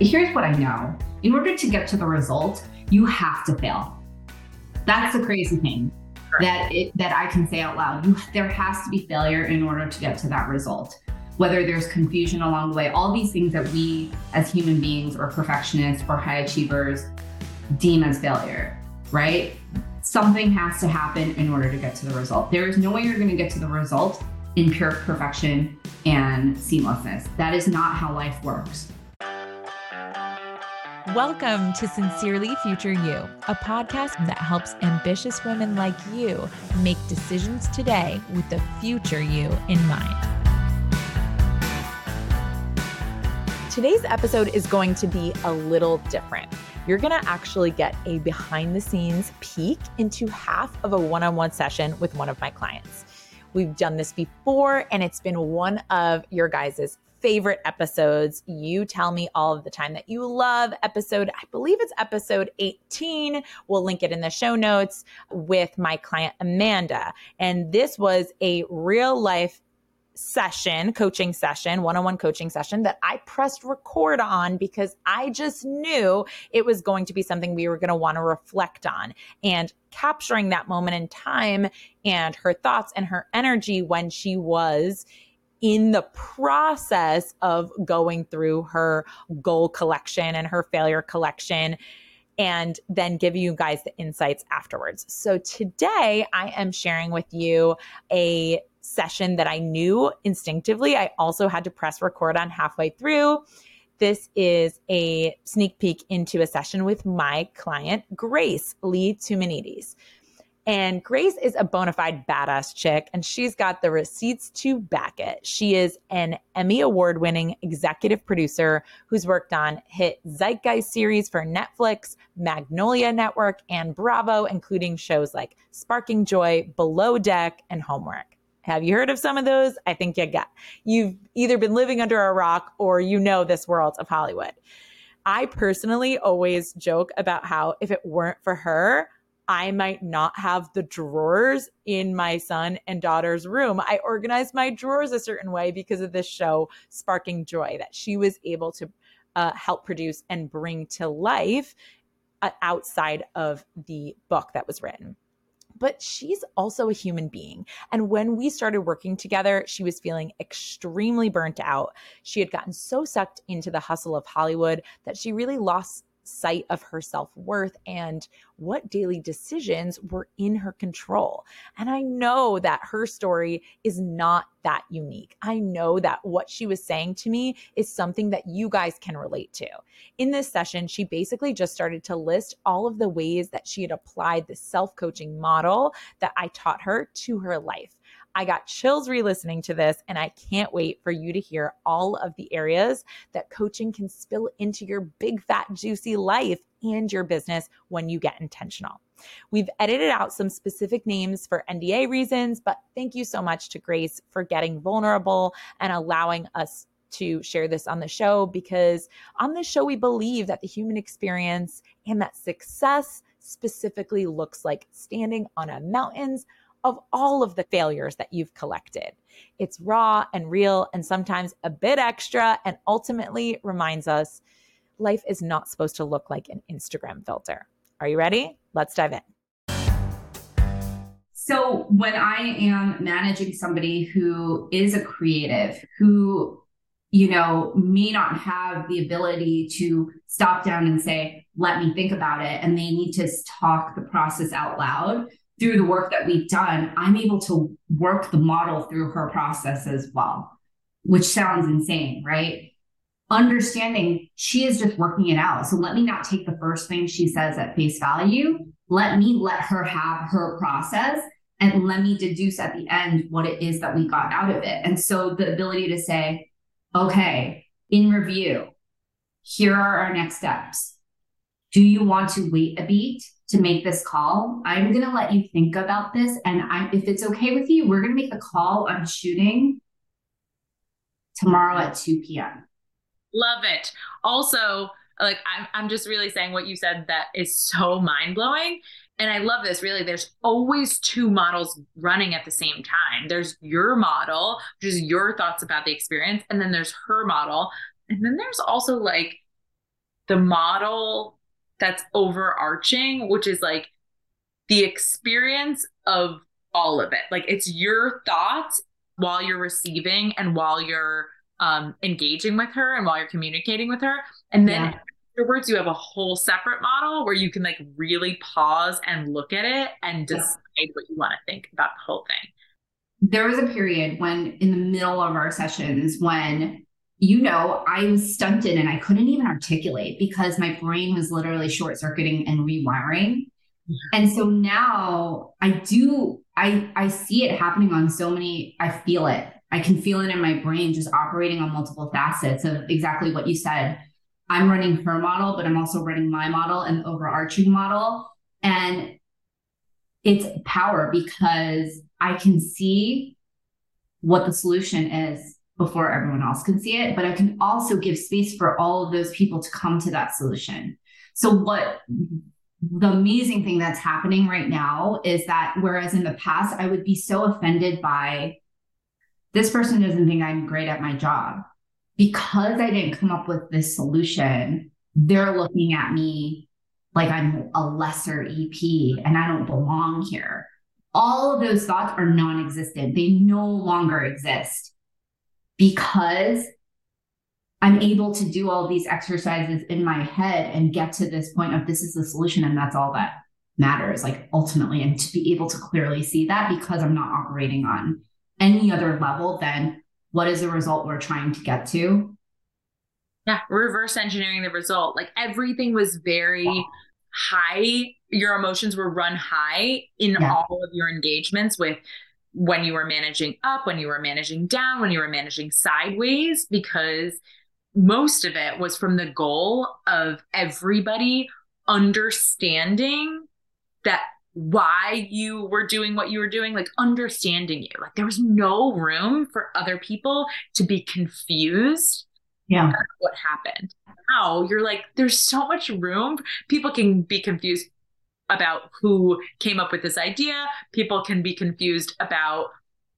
here's what I know in order to get to the result, you have to fail. That's the crazy thing that it, that I can say out loud. You, there has to be failure in order to get to that result. Whether there's confusion along the way, all these things that we as human beings or perfectionists or high achievers deem as failure, right? Something has to happen in order to get to the result. There is no way you're going to get to the result in pure perfection and seamlessness. That is not how life works. Welcome to Sincerely Future You, a podcast that helps ambitious women like you make decisions today with the future you in mind. Today's episode is going to be a little different. You're going to actually get a behind the scenes peek into half of a one on one session with one of my clients. We've done this before, and it's been one of your guys' favorite episodes. You tell me all of the time that you love episode, I believe it's episode 18. We'll link it in the show notes with my client Amanda. And this was a real life session, coaching session, one on one coaching session that I pressed record on because I just knew it was going to be something we were going to want to reflect on. And capturing that moment in time and her thoughts and her energy when she was in the process of going through her goal collection and her failure collection and then give you guys the insights afterwards. So today I am sharing with you a session that I knew instinctively. I also had to press record on halfway through. This is a sneak peek into a session with my client, Grace Lee Toumandidis. And Grace is a bona fide badass chick, and she's got the receipts to back it. She is an Emmy Award winning executive producer who's worked on hit Zeitgeist series for Netflix, Magnolia Network, and Bravo, including shows like Sparking Joy, Below Deck, and Homework. Have you heard of some of those? I think you got. You've either been living under a rock or you know this world of Hollywood. I personally always joke about how if it weren't for her, I might not have the drawers in my son and daughter's room. I organized my drawers a certain way because of this show, Sparking Joy, that she was able to uh, help produce and bring to life uh, outside of the book that was written but she's also a human being. And when we started working together, she was feeling extremely burnt out. She had gotten so sucked into the hustle of Hollywood that she really lost sight of her self worth and what daily decisions were in her control. And I know that her story is not that unique. I know that what she was saying to me is something that you guys can relate to. In this session, she basically just started to list all of the ways that she had applied the self coaching model that I taught her to her life. I got chills re listening to this, and I can't wait for you to hear all of the areas that coaching can spill into your big, fat, juicy life and your business when you get intentional. We've edited out some specific names for NDA reasons, but thank you so much to Grace for getting vulnerable and allowing us to share this on the show because on this show, we believe that the human experience and that success specifically looks like standing on a mountains of all of the failures that you've collected. It's raw and real and sometimes a bit extra, and ultimately reminds us life is not supposed to look like an Instagram filter. Are you ready? Let's dive in. So, when I am managing somebody who is a creative, who you know, may not have the ability to stop down and say, let me think about it. And they need to talk the process out loud through the work that we've done, I'm able to work the model through her process as well, which sounds insane, right? Understanding she is just working it out. So let me not take the first thing she says at face value. Let me let her have her process and let me deduce at the end what it is that we got out of it. And so the ability to say, okay, in review, here are our next steps. Do you want to wait a beat? To make this call. I'm going to let you think about this. And I, if it's okay with you, we're going to make the call on shooting tomorrow at 2 p.m. Love it. Also, like I'm, I'm just really saying what you said that is so mind blowing. And I love this really. There's always two models running at the same time. There's your model, which is your thoughts about the experience. And then there's her model. And then there's also like the model that's overarching, which is like the experience of all of it. Like it's your thoughts while you're receiving and while you're um, engaging with her and while you're communicating with her. And then yeah. afterwards, you have a whole separate model where you can like really pause and look at it and decide yeah. what you want to think about the whole thing. There was a period when, in the middle of our sessions, when you know, I was stunted and I couldn't even articulate because my brain was literally short circuiting and rewiring. And so now I do I I see it happening on so many I feel it. I can feel it in my brain just operating on multiple facets of exactly what you said. I'm running her model, but I'm also running my model and the overarching model. And it's power because I can see what the solution is before everyone else can see it, but I can also give space for all of those people to come to that solution. So, what the amazing thing that's happening right now is that whereas in the past I would be so offended by this person doesn't think I'm great at my job because I didn't come up with this solution, they're looking at me like I'm a lesser EP and I don't belong here. All of those thoughts are non existent, they no longer exist because I'm able to do all these exercises in my head and get to this point of this is the solution. And that's all that matters, like ultimately, and to be able to clearly see that because I'm not operating on any other level than what is the result we're trying to get to. Yeah, reverse engineering the result. Like everything was very yeah. high. Your emotions were run high in yeah. all of your engagements with when you were managing up, when you were managing down, when you were managing sideways, because most of it was from the goal of everybody understanding that why you were doing what you were doing, like understanding you. Like there was no room for other people to be confused. Yeah. What happened. Now you're like, there's so much room. People can be confused about who came up with this idea. People can be confused about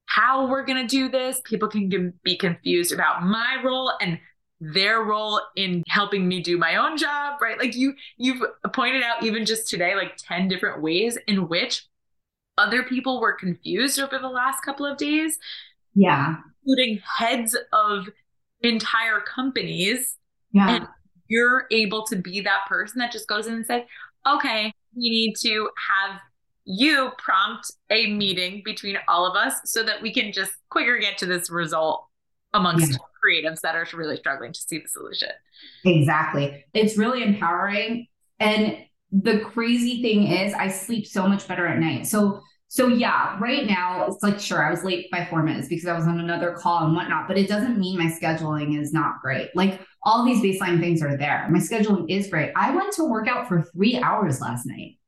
how we're going to do this. People can be confused about my role. And their role in helping me do my own job, right? Like you you've pointed out even just today like 10 different ways in which other people were confused over the last couple of days. Yeah. Including heads of entire companies. Yeah. And you're able to be that person that just goes in and says, okay, we need to have you prompt a meeting between all of us so that we can just quicker get to this result amongst yeah creatives that are really struggling to see the solution. Exactly. It's really empowering. And the crazy thing is I sleep so much better at night. So so yeah, right now it's like sure I was late by four minutes because I was on another call and whatnot, but it doesn't mean my scheduling is not great. Like all these baseline things are there. My scheduling is great. I went to work out for three hours last night,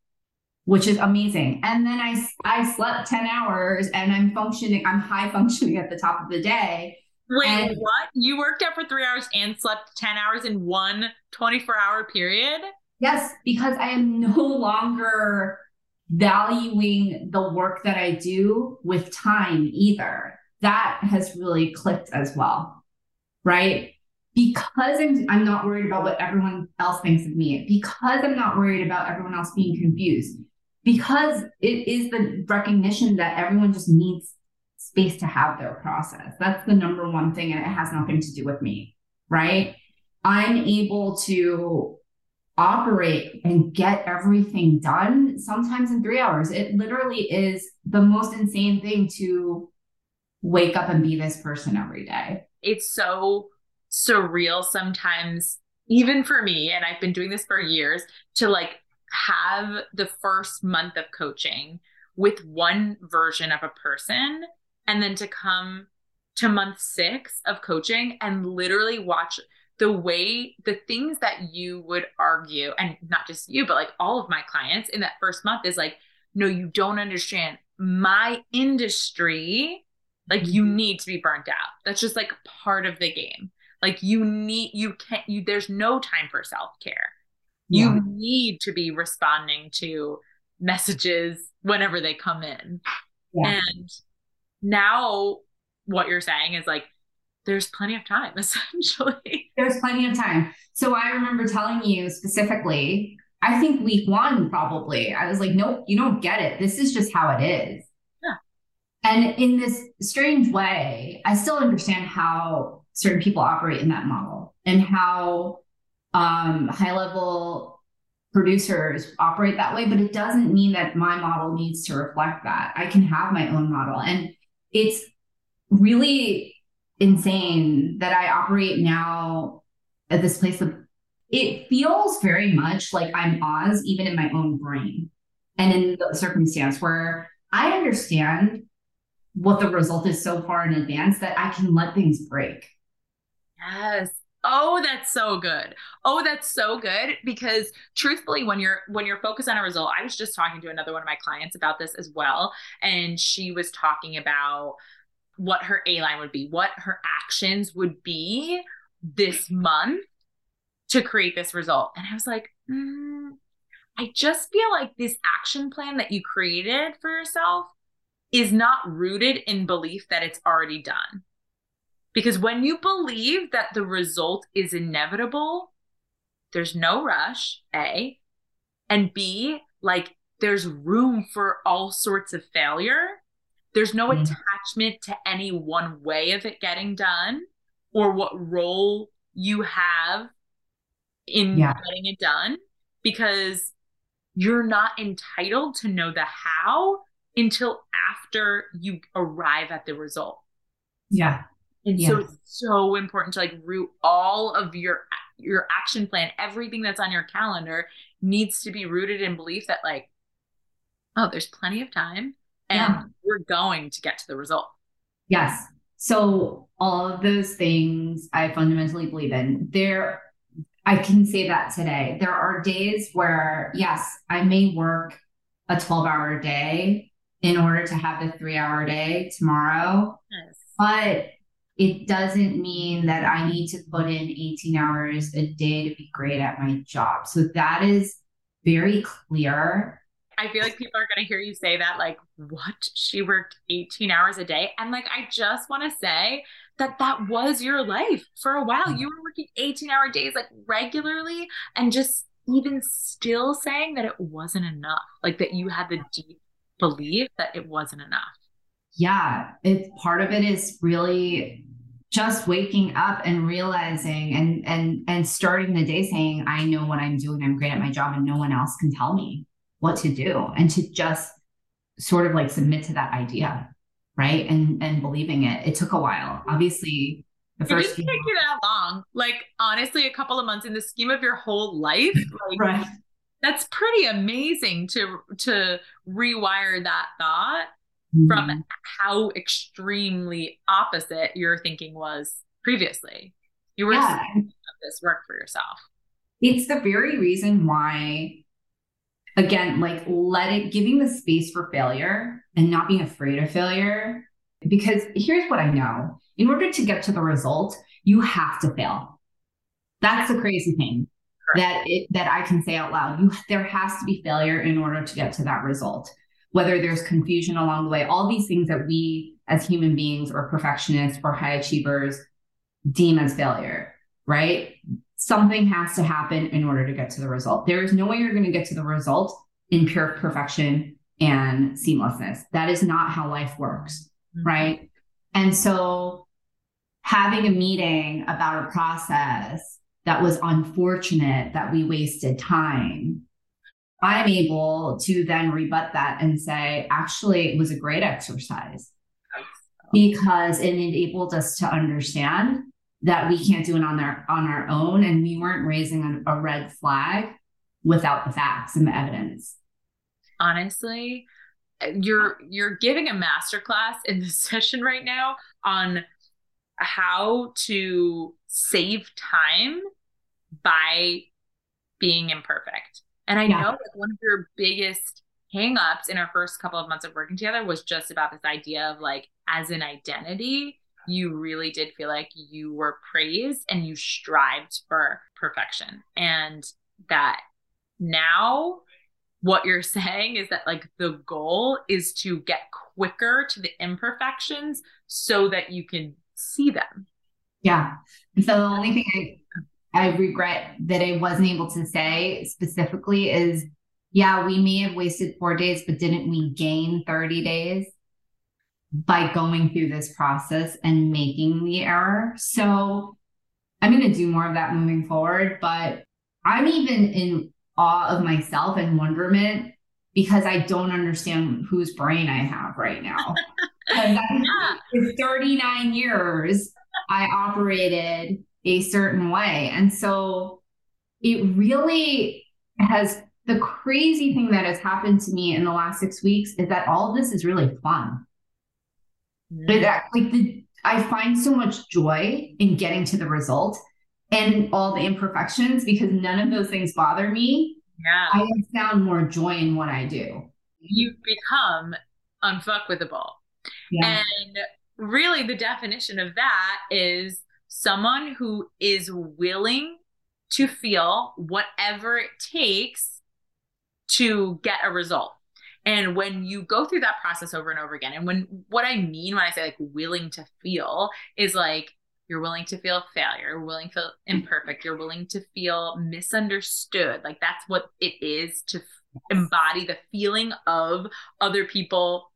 which is amazing. And then I I slept 10 hours and I'm functioning, I'm high functioning at the top of the day. Wait, and, what? You worked out for three hours and slept 10 hours in one 24 hour period? Yes, because I am no longer valuing the work that I do with time either. That has really clicked as well. Right. Because I'm, I'm not worried about what everyone else thinks of me, because I'm not worried about everyone else being confused, because it is the recognition that everyone just needs space to have their process. That's the number one thing, and it has nothing to do with me, right? I'm able to operate and get everything done sometimes in three hours. It literally is the most insane thing to wake up and be this person every day. It's so surreal sometimes, even for me, and I've been doing this for years, to like have the first month of coaching with one version of a person and then to come to month six of coaching and literally watch the way the things that you would argue and not just you but like all of my clients in that first month is like no you don't understand. My industry like you mm-hmm. need to be burnt out. That's just like part of the game like you need you can't you there's no time for self-care. You yeah. need to be responding to messages whenever they come in. Yeah. and now what you're saying is like there's plenty of time essentially. There's plenty of time. So i remember telling you specifically i think week one probably i was like nope you don't get it. This is just how it is. Yeah. And in this strange way i still understand how certain people operate in that model and how um, high level producers operate that way. But it doesn't mean that my model needs to reflect that. I can have my own model. And it's really insane that I operate now at this place of it feels very much like I'm Oz, even in my own brain and in the circumstance where I understand what the result is so far in advance that I can let things break. Yes. Oh, that's so good. Oh, that's so good because truthfully when you're when you're focused on a result, I was just talking to another one of my clients about this as well and she was talking about what her A line would be, what her actions would be this month to create this result. And I was like, mm, I just feel like this action plan that you created for yourself is not rooted in belief that it's already done. Because when you believe that the result is inevitable, there's no rush, A, and B, like there's room for all sorts of failure there's no mm-hmm. attachment to any one way of it getting done or what role you have in yeah. getting it done because you're not entitled to know the how until after you arrive at the result. Yeah. And yeah. so it's so important to like root all of your your action plan, everything that's on your calendar needs to be rooted in belief that like, oh, there's plenty of time and yeah. we're going to get to the result. Yes. So all of those things I fundamentally believe in. There I can say that today. There are days where yes, I may work a 12-hour day in order to have the 3-hour day tomorrow. Yes. But it doesn't mean that I need to put in 18 hours a day to be great at my job. So that is very clear I feel like people are going to hear you say that, like, what? She worked 18 hours a day. And like, I just want to say that that was your life for a while. You were working 18 hour days, like regularly, and just even still saying that it wasn't enough, like that you had the deep belief that it wasn't enough. Yeah. It's part of it is really just waking up and realizing and and and starting the day saying i know what i'm doing. I'm great at my job and no one else can tell me what to do. And to just sort of like submit to that idea right? And and believing it. It took a while. Obviously the first it didn't take you that long. Like honestly a couple of months in the scheme of your whole life like, right. that's pretty amazing to to rewire that thought mm-hmm. from how extremely opposite your thinking was previously you were yeah. this work for yourself it's the very reason why again, like let it giving the space for failure and not being afraid of failure. Because here's what I know in order to get to the result, you have to fail. That's the crazy thing that it, that I can say out loud. You there has to be failure in order to get to that result. Whether there's confusion along the way, all these things that we as human beings or perfectionists or high achievers deem as failure, right? something has to happen in order to get to the result. There is no way you're going to get to the result in pure perfection and seamlessness. That is not how life works, mm-hmm. right? And so having a meeting about a process that was unfortunate that we wasted time, I'm able to then rebut that and say, actually, it was a great exercise. Because it enabled us to understand that we can't do it on our on our own and we weren't raising a, a red flag without the facts and the evidence. Honestly you're you're giving a masterclass in this session right now on how to save time by being imperfect and i yeah. know like one of your biggest hangups in our first couple of months of working together was just about this idea of like as an identity you really did feel like you were praised and you strived for perfection. And that now what you're saying is that like the goal is to get quicker to the imperfections so that you can see them Yeah. And so the only thing I, I regret that I wasn't able to say specifically is yeah, we may have wasted four days, but didn't we gain 30 days by going through this process and making the error? So I'm going to do more of that moving forward, but I'm even in awe of myself and wonderment because I don't understand whose brain I have right now. yeah. For 39 years, I operated a certain way. And so it really has the crazy thing that has happened to me in the last six weeks is that all of this is really fun. But mm. like the I find so much joy in getting to the result and all the imperfections because none of those things bother me. Yeah. I have found more joy in what I do. You've become unfuckwithable. Yeah. And really the definition of that is someone who is willing to feel whatever it takes to get a result. And when you go through that process over and over again, and when what I mean when I say like willing to feel is like you're willing to feel failure, you're willing to feel imperfect, you're willing to feel misunderstood. Like that's what it is to embody the feeling of other people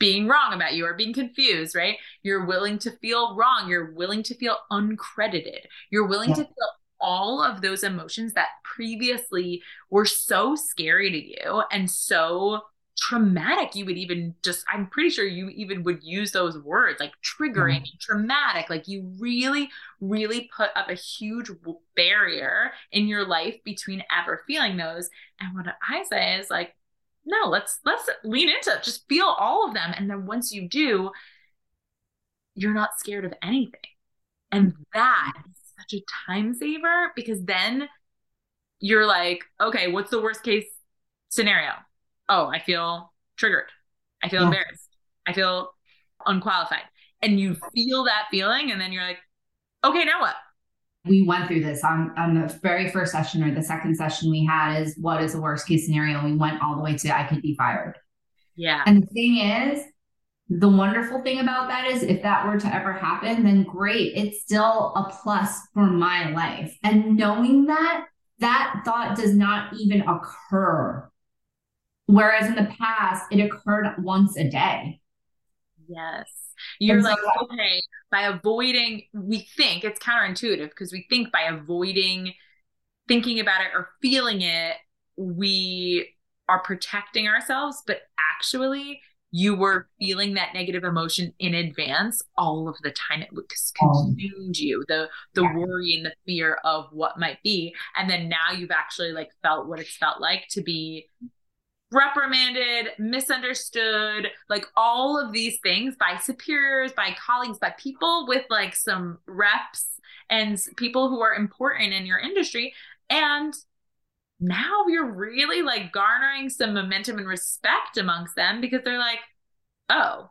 being wrong about you or being confused, right? You're willing to feel wrong. You're willing to feel uncredited. You're willing yeah. to feel all of those emotions that previously were so scary to you and so traumatic you would even just i'm pretty sure you even would use those words like triggering mm-hmm. traumatic like you really really put up a huge barrier in your life between ever feeling those and what i say is like no let's let's lean into it just feel all of them and then once you do you're not scared of anything and mm-hmm. that is such a time saver because then you're like, okay, what's the worst case scenario? Oh, I feel triggered. I feel yeah. embarrassed. I feel unqualified. And you feel that feeling, and then you're like, okay, now what? We went through this on, on the very first session or the second session we had is what is the worst case scenario? We went all the way to I could be fired. Yeah. And the thing is, the wonderful thing about that is if that were to ever happen, then great. It's still a plus for my life. And knowing that, that thought does not even occur. Whereas in the past, it occurred once a day. Yes. You're like, okay, by avoiding, we think it's counterintuitive because we think by avoiding thinking about it or feeling it, we are protecting ourselves. But actually, you were feeling that negative emotion in advance all of the time it consumed you the the yeah. worry and the fear of what might be and then now you've actually like felt what it's felt like to be reprimanded misunderstood like all of these things by superiors by colleagues by people with like some reps and people who are important in your industry. And now you're really like garnering some momentum and respect amongst them because they're like, oh,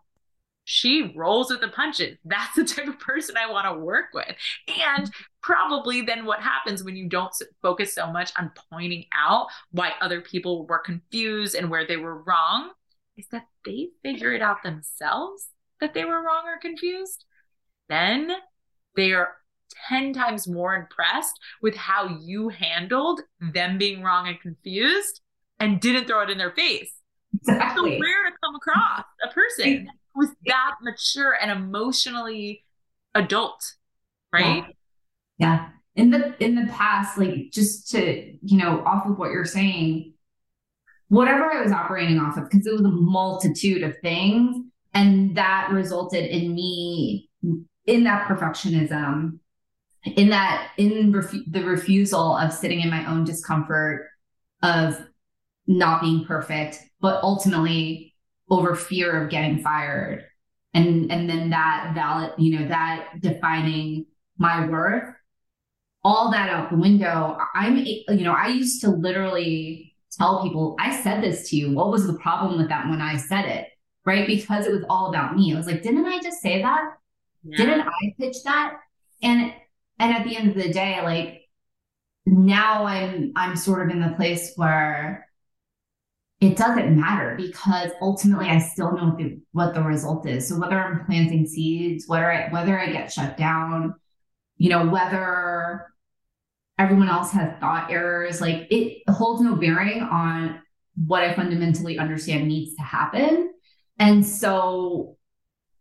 she rolls with the punches. That's the type of person I want to work with. And probably then what happens when you don't focus so much on pointing out why other people were confused and where they were wrong is that they figure it out themselves that they were wrong or confused. Then they are 10 times more impressed with how you handled them being wrong and confused and didn't throw it in their face. Exactly. It's so rare to come across a person who's that mature and emotionally adult, right? Yeah. yeah. In the in the past, like just to, you know, off of what you're saying, whatever I was operating off of, because it was a multitude of things, and that resulted in me in that perfectionism in that in the refusal of sitting in my own discomfort of not being perfect but ultimately over fear of getting fired. And and then that valid you know that defining my worth all that out the window. I'm you know i used to literally tell people i said this to you. What was the problem with that when i said it? Right? Because it was all about me. I was like didn't i just say that? Yeah. didn't i pitch that? And and at the end of the day like now i'm i'm sort of in the place where it doesn't matter because ultimately I still know what the, what the result is. So whether I'm planting seeds, whether I, whether I get shut down, you know, whether everyone else has thought errors, like it holds no bearing on what I fundamentally understand needs to happen. And so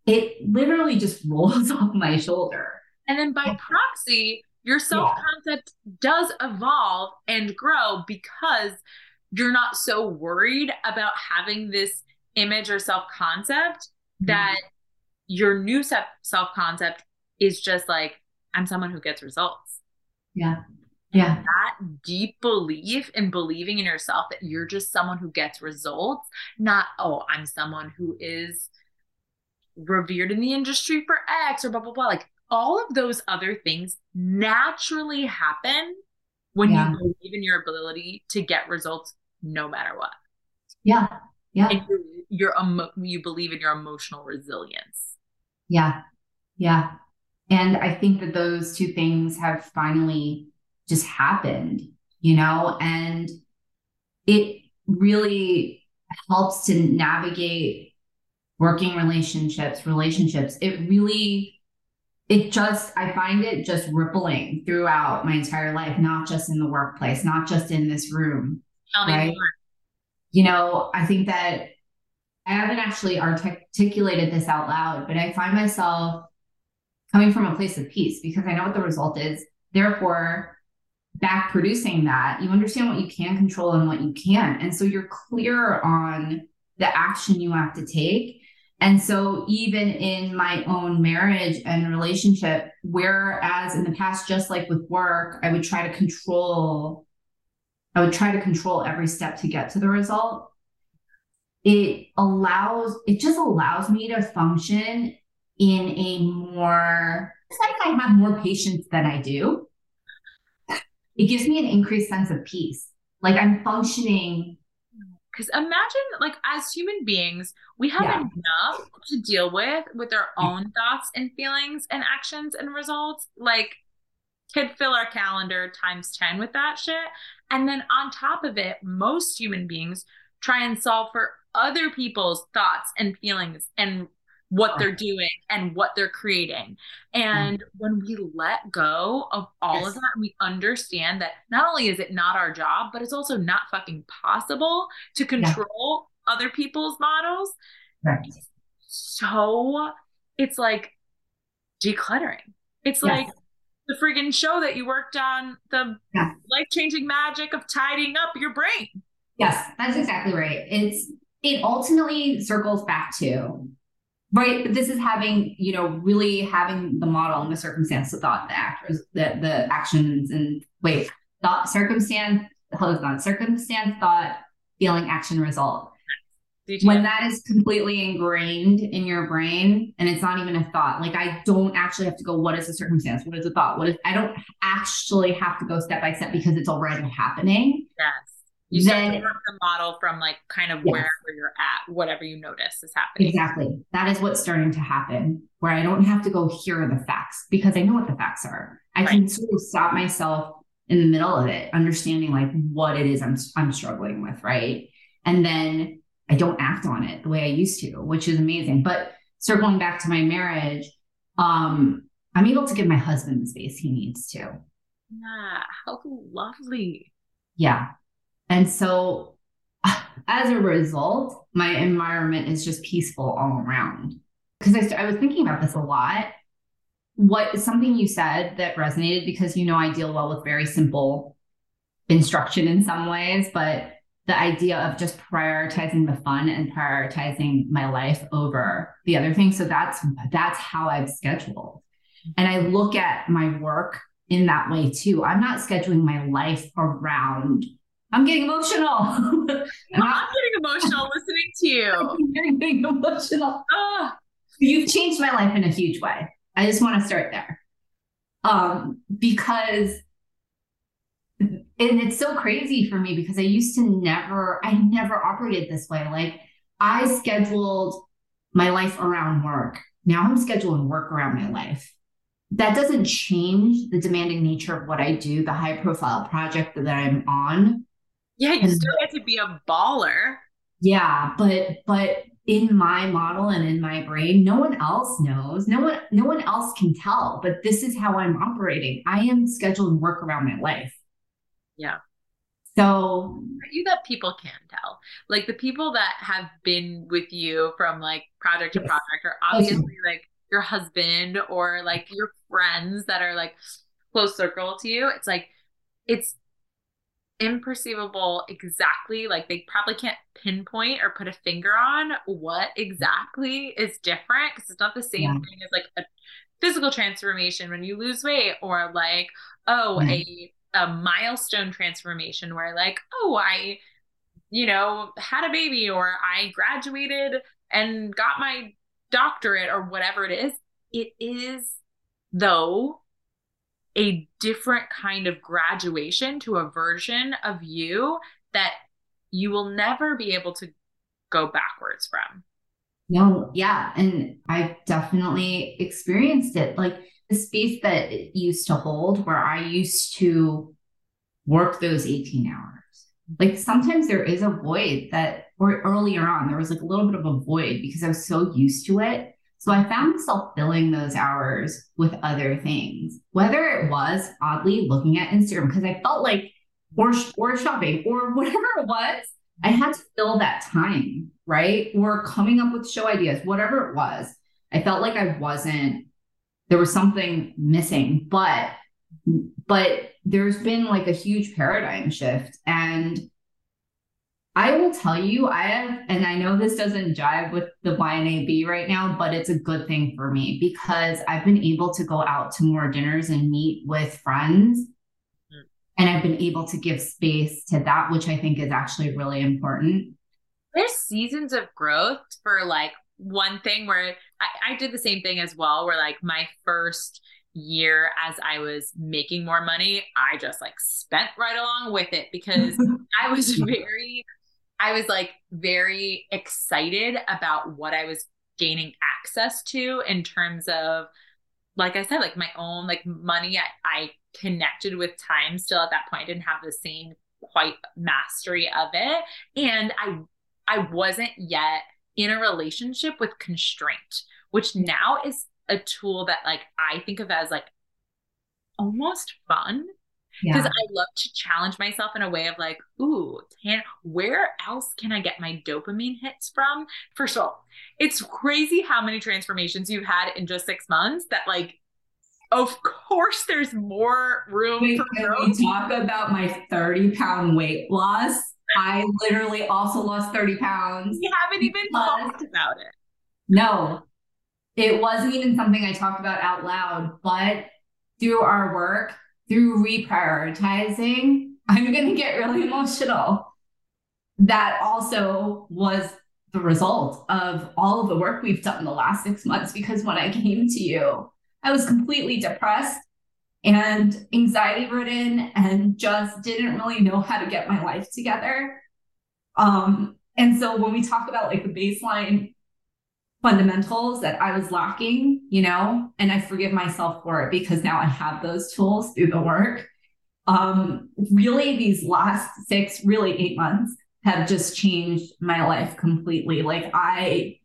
it literally just rolls off my shoulder. And then by proxy, your self concept yeah. does evolve and grow because you're not so worried about having this image or self concept mm-hmm. that your new self concept is just like, I'm someone who gets results. Yeah. Yeah. That deep belief in believing in yourself that you're just someone who gets results, not, oh, I'm someone who is revered in the industry for X or blah, blah, blah. Like all of those other things naturally happen when yeah. you believe in your ability to get results no matter what. Yeah. Yeah. And you're, you're emo- you believe in your emotional resilience. Yeah. Yeah. And I think that those two things have finally just happened, you know, and it really helps to navigate working relationships, relationships. It really, it just, I find it just rippling throughout my entire life, not just in the workplace, not just in this room. Right? You know, I think that I haven't actually articulated this out loud, but I find myself coming from a place of peace because I know what the result is. Therefore, back producing that, you understand what you can control and what you can't. And so you're clear on the action you have to take. And so, even in my own marriage and relationship, whereas in the past, just like with work, I would try to control, I would try to control every step to get to the result. It allows, it just allows me to function in a more, it's like I have more patience than I do it gives me an increased sense of peace. Like I'm functioning. Because imagine, like, as human beings, we have yeah. enough to deal with with our own thoughts and feelings and actions and results. Like, could fill our calendar times 10 with that shit. And then on top of it, most human beings try and solve for other people's thoughts and feelings and what they're doing and what they're creating. And mm-hmm. when we let go of all yes. of that, we understand that not only is it not our job, but it's also not fucking possible to control yeah. other people's models. Right. So it's like decluttering. It's yes. like the friggin' show that you worked on, the yeah. life changing magic of tidying up your brain. Yes, that's exactly right. It's it ultimately circles back to right this is having you know really having the model and the circumstance the thought the actors the the actions and wait thought circumstance hold on circumstance thought feeling action result when that is completely ingrained in your brain and it's not even a thought like i don't actually have to go what is the circumstance what is the thought what is i don't actually have to go step by step because it's already happening yes you then, start to work the model from like kind of yes. wherever you're at, whatever you notice is happening. Exactly. That is what's starting to happen, where I don't have to go hear the facts because I know what the facts are. I right. can sort of stop myself in the middle of it, understanding like what it is I'm I'm struggling with, right? And then I don't act on it the way I used to, which is amazing. But circling back to my marriage, um, I'm able to give my husband the space he needs to. Yeah, how lovely. Yeah. And so as a result, my environment is just peaceful all around. Because I, I was thinking about this a lot. What something you said that resonated because you know I deal well with very simple instruction in some ways, but the idea of just prioritizing the fun and prioritizing my life over the other things. So that's that's how I've scheduled. And I look at my work in that way too. I'm not scheduling my life around I'm getting emotional. I'm, not, getting emotional listening to you. I'm getting emotional. Oh. You've changed my life in a huge way. I just want to start there. Um, because and it's so crazy for me because I used to never, I never operated this way. Like I scheduled my life around work. Now I'm scheduling work around my life. That doesn't change the demanding nature of what I do, the high profile project that I'm on yeah, you and, still get to be a baller. Yeah, but but in my model and in my brain no one else knows no one no one else can tell but this is how i'm operating i am scheduling work around my life yeah. So you that people can tell. Like the people that have been with you from like project to project are obviously like your husband or like your friends that are like close circle to you. It's like it's imperceivable exactly like they probably can't pinpoint or put a finger on what exactly is different because it's not the same yeah. thing as like a physical transformation when you lose weight or like oh a a milestone transformation where like oh i you know had a baby or i graduated and got my doctorate or whatever it is it is though a different kind of graduation to a version of you that you will never be able to go backwards from. No, yeah. And I've definitely experienced it. Like the space that it used to hold where I used to work those 18 hours. Like sometimes there is a void that, or earlier on, there was like a little bit of a void because I was so used to it so I found myself filling those hours with other things, whether it was oddly looking at Instagram because I felt like, or or shopping or whatever it was, I had to fill that time, right? Or coming up with show ideas, whatever it was. I felt like I wasn't. There was something missing, but but there's been like a huge paradigm shift and I will tell you, I have, and I know this doesn't jive with the YNAB right now, but it's a good thing for me because I've been able to go out to more dinners and meet with friends. Mm. And I've been able to give space to that, which I think is actually really important. There's seasons of growth for like one thing where I, I did the same thing as well, where like my first year as I was making more money, I just like spent right along with it because I was very I was like very excited about what I was gaining access to in terms of like I said, like my own like money I, I connected with time still at that point. I didn't have the same quite mastery of it. And I I wasn't yet in a relationship with constraint, which now is a tool that like I think of as like almost fun because yeah. I love to challenge myself in a way of like, ooh, can where else can I get my dopamine hits from? First of all, it's crazy how many transformations you've had in just six months that like of course there's more room Wait, for growth. talk about my 30 pound weight loss. I literally also lost 30 pounds. You haven't even talked about it. No, it wasn't even something I talked about out loud, but through our work, through reprioritizing, I'm going to get really emotional. That also was the result of all of the work we've done in the last six months. Because when I came to you, I was completely depressed and anxiety ridden and just didn't really know how to get my life together. Um, and so when we talk about like the baseline fundamentals that I was lacking, you know, and I forgive myself for it because now I have those tools through the work. Um, really, these last six, really eight months have just changed my life completely. Like I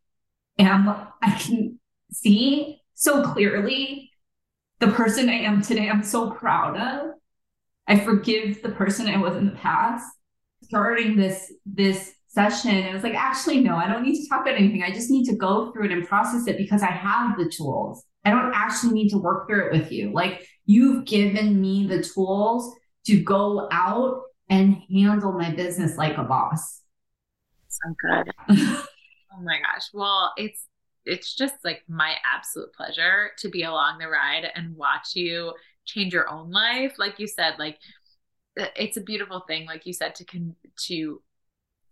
am, I can see so clearly the person I am today. I'm so proud of. I forgive the person I was in the past. Starting this this session. It was like, actually, no, I don't need to talk about anything. I just need to go through it and process it because I have the tools. I don't actually need to work through it with you. Like, you've given me the tools to go out and handle my business like a boss. So good. oh my gosh. Well, it's it's just like my absolute pleasure to be along the ride and watch you change your own life. Like you said, like it's a beautiful thing, like you said, to con- to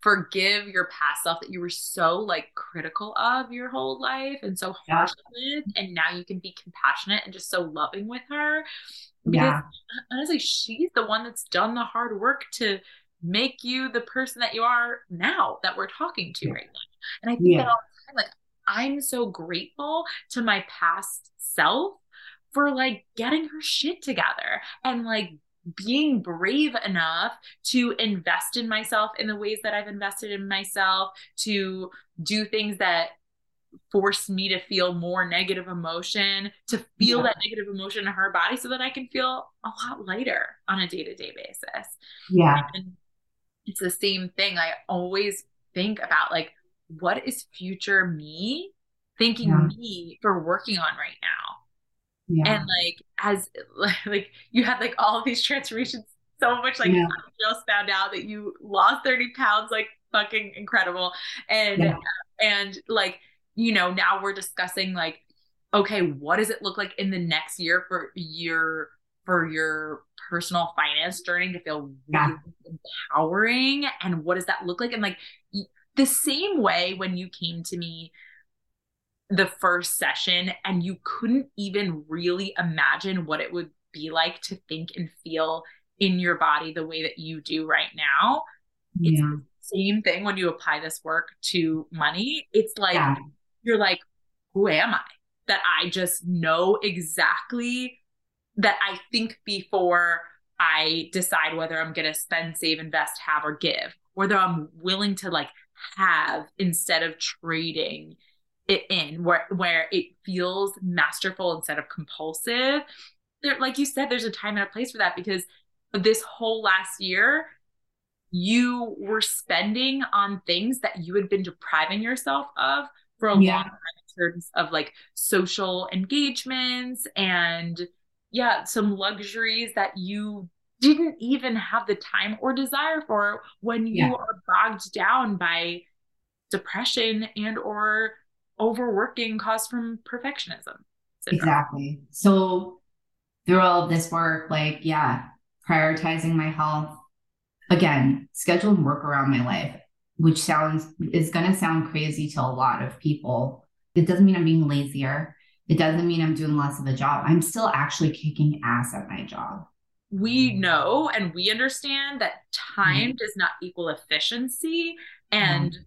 forgive your past self that you were so like critical of your whole life and so harsh yeah. with and now you can be compassionate and just so loving with her because yeah. honestly she's the one that's done the hard work to make you the person that you are now that we're talking to yeah. right now and i think that all the time like i'm so grateful to my past self for like getting her shit together and like being brave enough to invest in myself in the ways that I've invested in myself, to do things that force me to feel more negative emotion, to feel yeah. that negative emotion in her body so that I can feel a lot lighter on a day to day basis. Yeah. And it's the same thing. I always think about like, what is future me thinking yeah. me for working on right now? Yeah. And like, as like you had like all of these transformations so much like yeah. I just found out that you lost 30 pounds like fucking incredible and yeah. Uh, and like you know, now we're discussing like, okay, what does it look like in the next year for your for your personal finance journey to feel really yeah. empowering and what does that look like and like the same way when you came to me the first session and you couldn't even really imagine what it would be like to think and feel in your body the way that you do right now yeah. it's the same thing when you apply this work to money it's like yeah you're like, who am I? That I just know exactly that I think before I decide whether I'm going to spend, save, invest, have, or give, whether I'm willing to like have instead of trading it in where where it feels masterful instead of compulsive. There, like you said, there's a time and a place for that because this whole last year, you were spending on things that you had been depriving yourself of for a yeah. long time in terms of like social engagements and yeah, some luxuries that you didn't even have the time or desire for when you yeah. are bogged down by depression and or overworking caused from perfectionism. Syndrome. Exactly. So through all of this work, like, yeah, prioritizing my health, again, scheduled work around my life which sounds is going to sound crazy to a lot of people. It doesn't mean I'm being lazier. It doesn't mean I'm doing less of a job. I'm still actually kicking ass at my job. We know and we understand that time mm does not equal efficiency and mm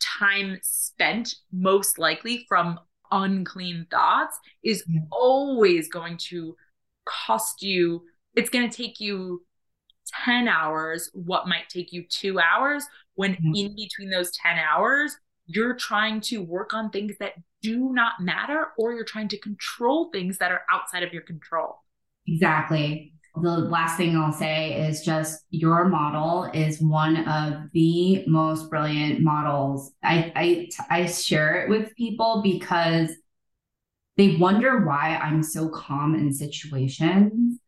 time spent most likely from unclean thoughts is yeah. always going to cost you it's going to take you 10 hours what might take you 2 hours when mm-hmm. in between those 10 hours, you're trying to work on things that do not matter or you're trying to control things that are outside of your control. Exactly. The last thing I'll say is just your model is one of the most brilliant models. I I I share it with people because they wonder why I'm so calm in situations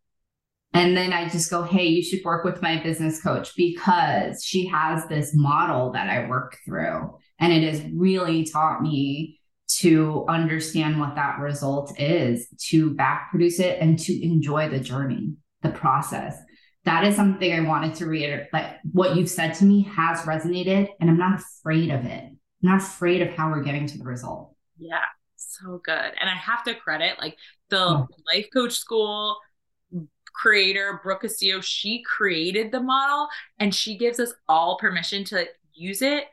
and then I just go, hey, you should work with my business coach because she has this model that I work through. And it has really taught me to understand what that result is, to back produce it, and to enjoy the journey, the process. That is something I wanted to reiterate. Like what you've said to me has resonated, and I'm not afraid of it. I'm not afraid of how we're getting to the result. Yeah, so good. And I have to credit like the oh. life coach school, creator, Brooke Castillo, she created the model and she gives us all permission to use it,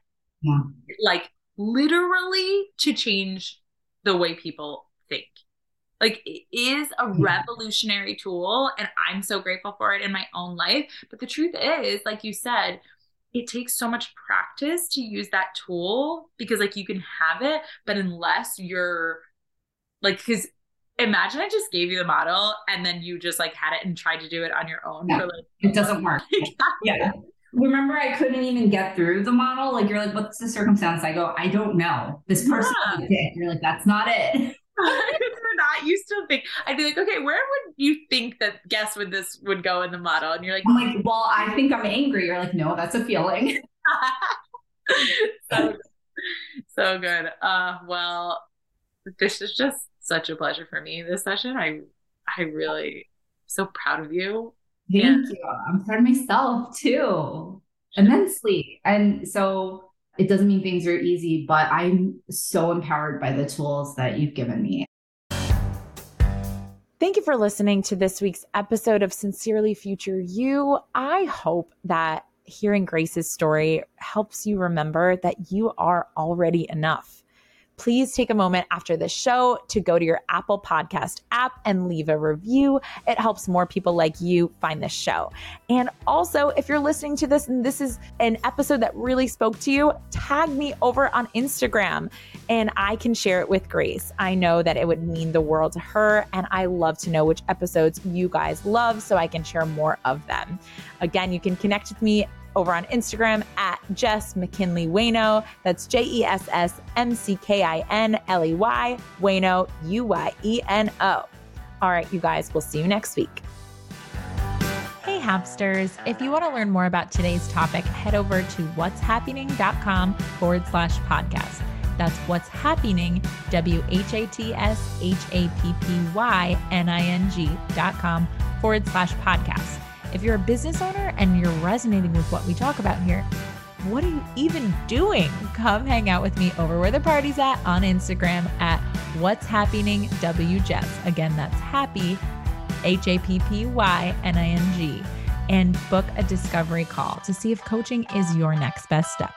yeah. like literally to change the way people think. Like it is a hmm. revolutionary tool, and I'm so grateful for it in my own life. But the truth is, like you said, it takes so much practice to use that tool because like you can have it, but unless you're like, because imagine I just gave you the model and then you just like had it and tried to do it on your own. Yeah, like, it doesn't work. yeah. Remember, I couldn't even get through the model. Like, you're like, what's the circumstance? I go, I don't know. This person yeah. You're like, that's not it. not. You still think I'd be like, okay, where would you think that guess would this would go in the model? And you're like, I'm like, well, I think I'm angry. You're like, no, that's a feeling. so, so good. Uh, well, this is just such a pleasure for me this session. I I really so proud of you. Thank yeah. you. I'm proud of myself too, immensely. And so it doesn't mean things are easy, but I'm so empowered by the tools that you've given me. Thank you for listening to this week's episode of Sincerely Future You. I hope that hearing Grace's story helps you remember that you are already enough please take a moment after this show to go to your Apple Podcast app and leave a review. It helps more people like you find the show. And also, if you're listening to this and this is an episode that really spoke to you, tag me over on Instagram and I can share it with Grace. I know that it would mean the world to her, and I love to know which episodes you guys love so I can share more of them. Again, you can connect with me over on Instagram at Jess McKinley Uyeno. That's J E S S M C K I N L E Y, Uyeno, U Y E N O. All right, you guys, we'll see you next week. Hey, hamsters. If you want to learn more about today's topic, head over to what'shappening.com forward slash podcast. That's what's happening, W H A T S H A P P Y N I N G dot com forward slash podcast. If you're a business owner and you're resonating with what we talk about here, what are you even doing? Come hang out with me over where the party's at on Instagram at What's Happening WJess. Again, that's happy, H A P P Y N I N G, and book a discovery call to see if coaching is your next best step.